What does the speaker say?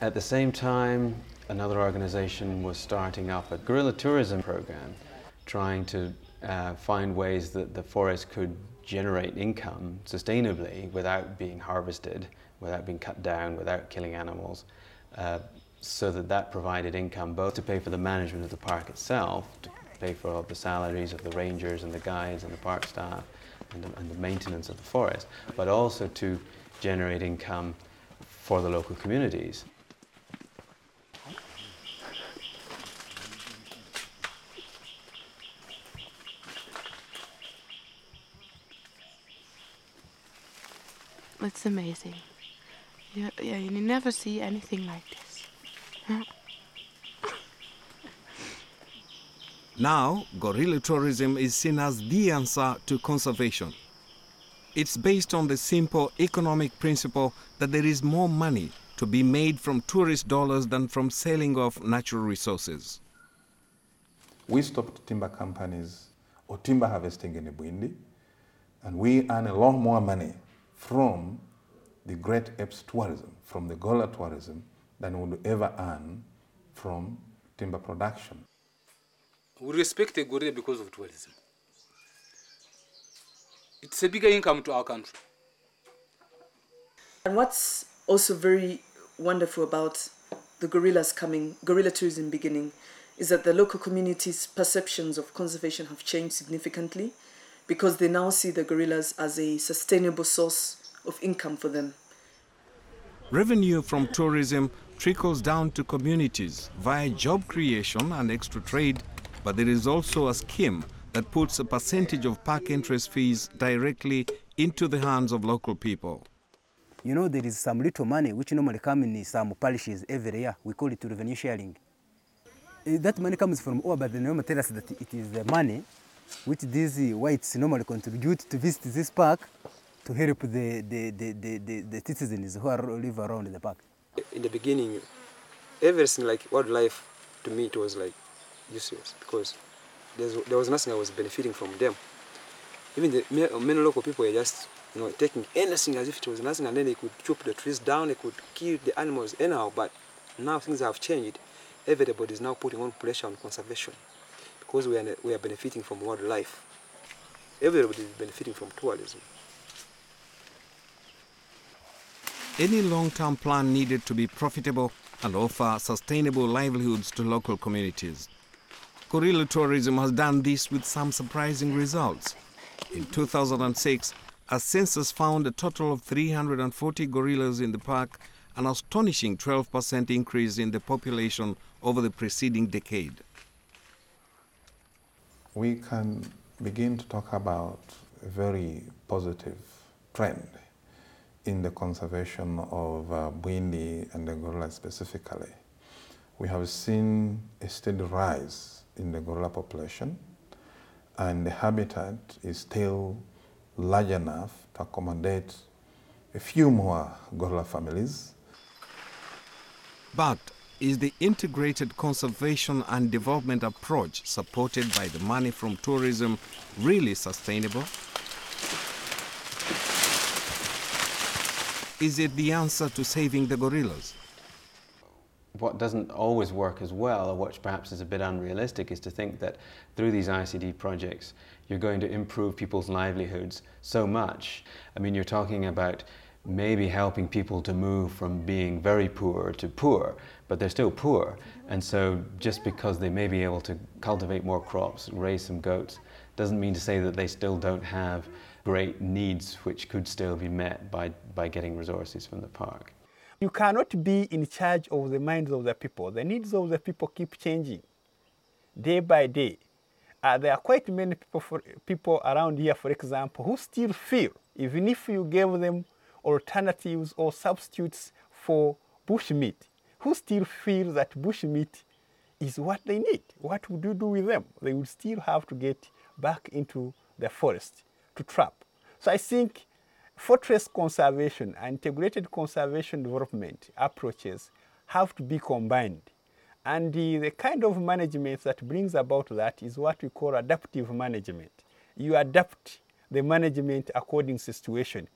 At the same time, another organization was starting up a gorilla tourism program, trying to uh, find ways that the forest could generate income sustainably without being harvested, without being cut down, without killing animals, uh, so that that provided income both to pay for the management of the park itself, to pay for all the salaries of the rangers and the guides and the park staff, and the, and the maintenance of the forest, but also to generate income for the local communities. It's amazing. Yeah, yeah, you never see anything like this. Now, gorilla tourism is seen as the answer to conservation. It's based on the simple economic principle that there is more money to be made from tourist dollars than from selling off natural resources. We stopped timber companies or timber harvesting in Bwindi, and we earn a lot more money from the great apes tourism, from the gorilla tourism, than we would ever earn from timber production. We respect the gorilla because of tourism. It's a bigger income to our country. And what's also very wonderful about the gorillas coming, gorilla tourism beginning, is that the local community's perceptions of conservation have changed significantly because they now see the gorillas as a sustainable source of income for them. Revenue from tourism trickles down to communities via job creation and extra trade, but there is also a scheme that puts a percentage of park entrance fees directly into the hands of local people. You know, there is some little money which normally comes in some parishes every year. We call it revenue sharing. Eh, That money comes from over, but they normally tell us that it is the money which these whites normally contribute to visit this park to help the, the, the, the, the, the citizens who are, live around the park. in the beginning, everything like wildlife to me it was like useless because there was nothing I was benefiting from them. Even the many local people were just you know taking anything as if it was nothing, and then they could chop the trees down, they could kill the animals anyhow. But now things have changed. Everybody is now putting on pressure on conservation because we are we are benefiting from wildlife. Everybody is benefiting from tourism. Any long-term plan needed to be profitable and offer sustainable livelihoods to local communities. Gorilla tourism has done this with some surprising results. In 2006, a census found a total of 340 gorillas in the park, an astonishing 12% increase in the population over the preceding decade. We can begin to talk about a very positive trend in the conservation of uh, Bwindi and the gorilla specifically. We have seen a steady rise in the gorilla population, and the habitat is still large enough to accommodate a few more gorilla families. But is the integrated conservation and development approach supported by the money from tourism really sustainable? Is it the answer to saving the gorillas? What doesn't always work as well, or what perhaps is a bit unrealistic, is to think that through these ICD projects you're going to improve people's livelihoods so much. I mean, you're talking about maybe helping people to move from being very poor to poor, but they're still poor. And so just because they may be able to cultivate more crops, raise some goats, doesn't mean to say that they still don't have great needs which could still be met by, by getting resources from the park. You cannot be in charge of the minds of the people. The needs of the people keep changing day by day. Uh, there are quite many people, for, people around here, for example, who still feel, even if you gave them alternatives or substitutes for bushmeat, who still feel that bushmeat is what they need. What would you do with them? They would still have to get back into the forest to trap. So I think fortress conservation and integrated conservation development approaches have to be combined. And the, the kind of management that brings about that is what we call adaptive management. You adapt the management according to situation.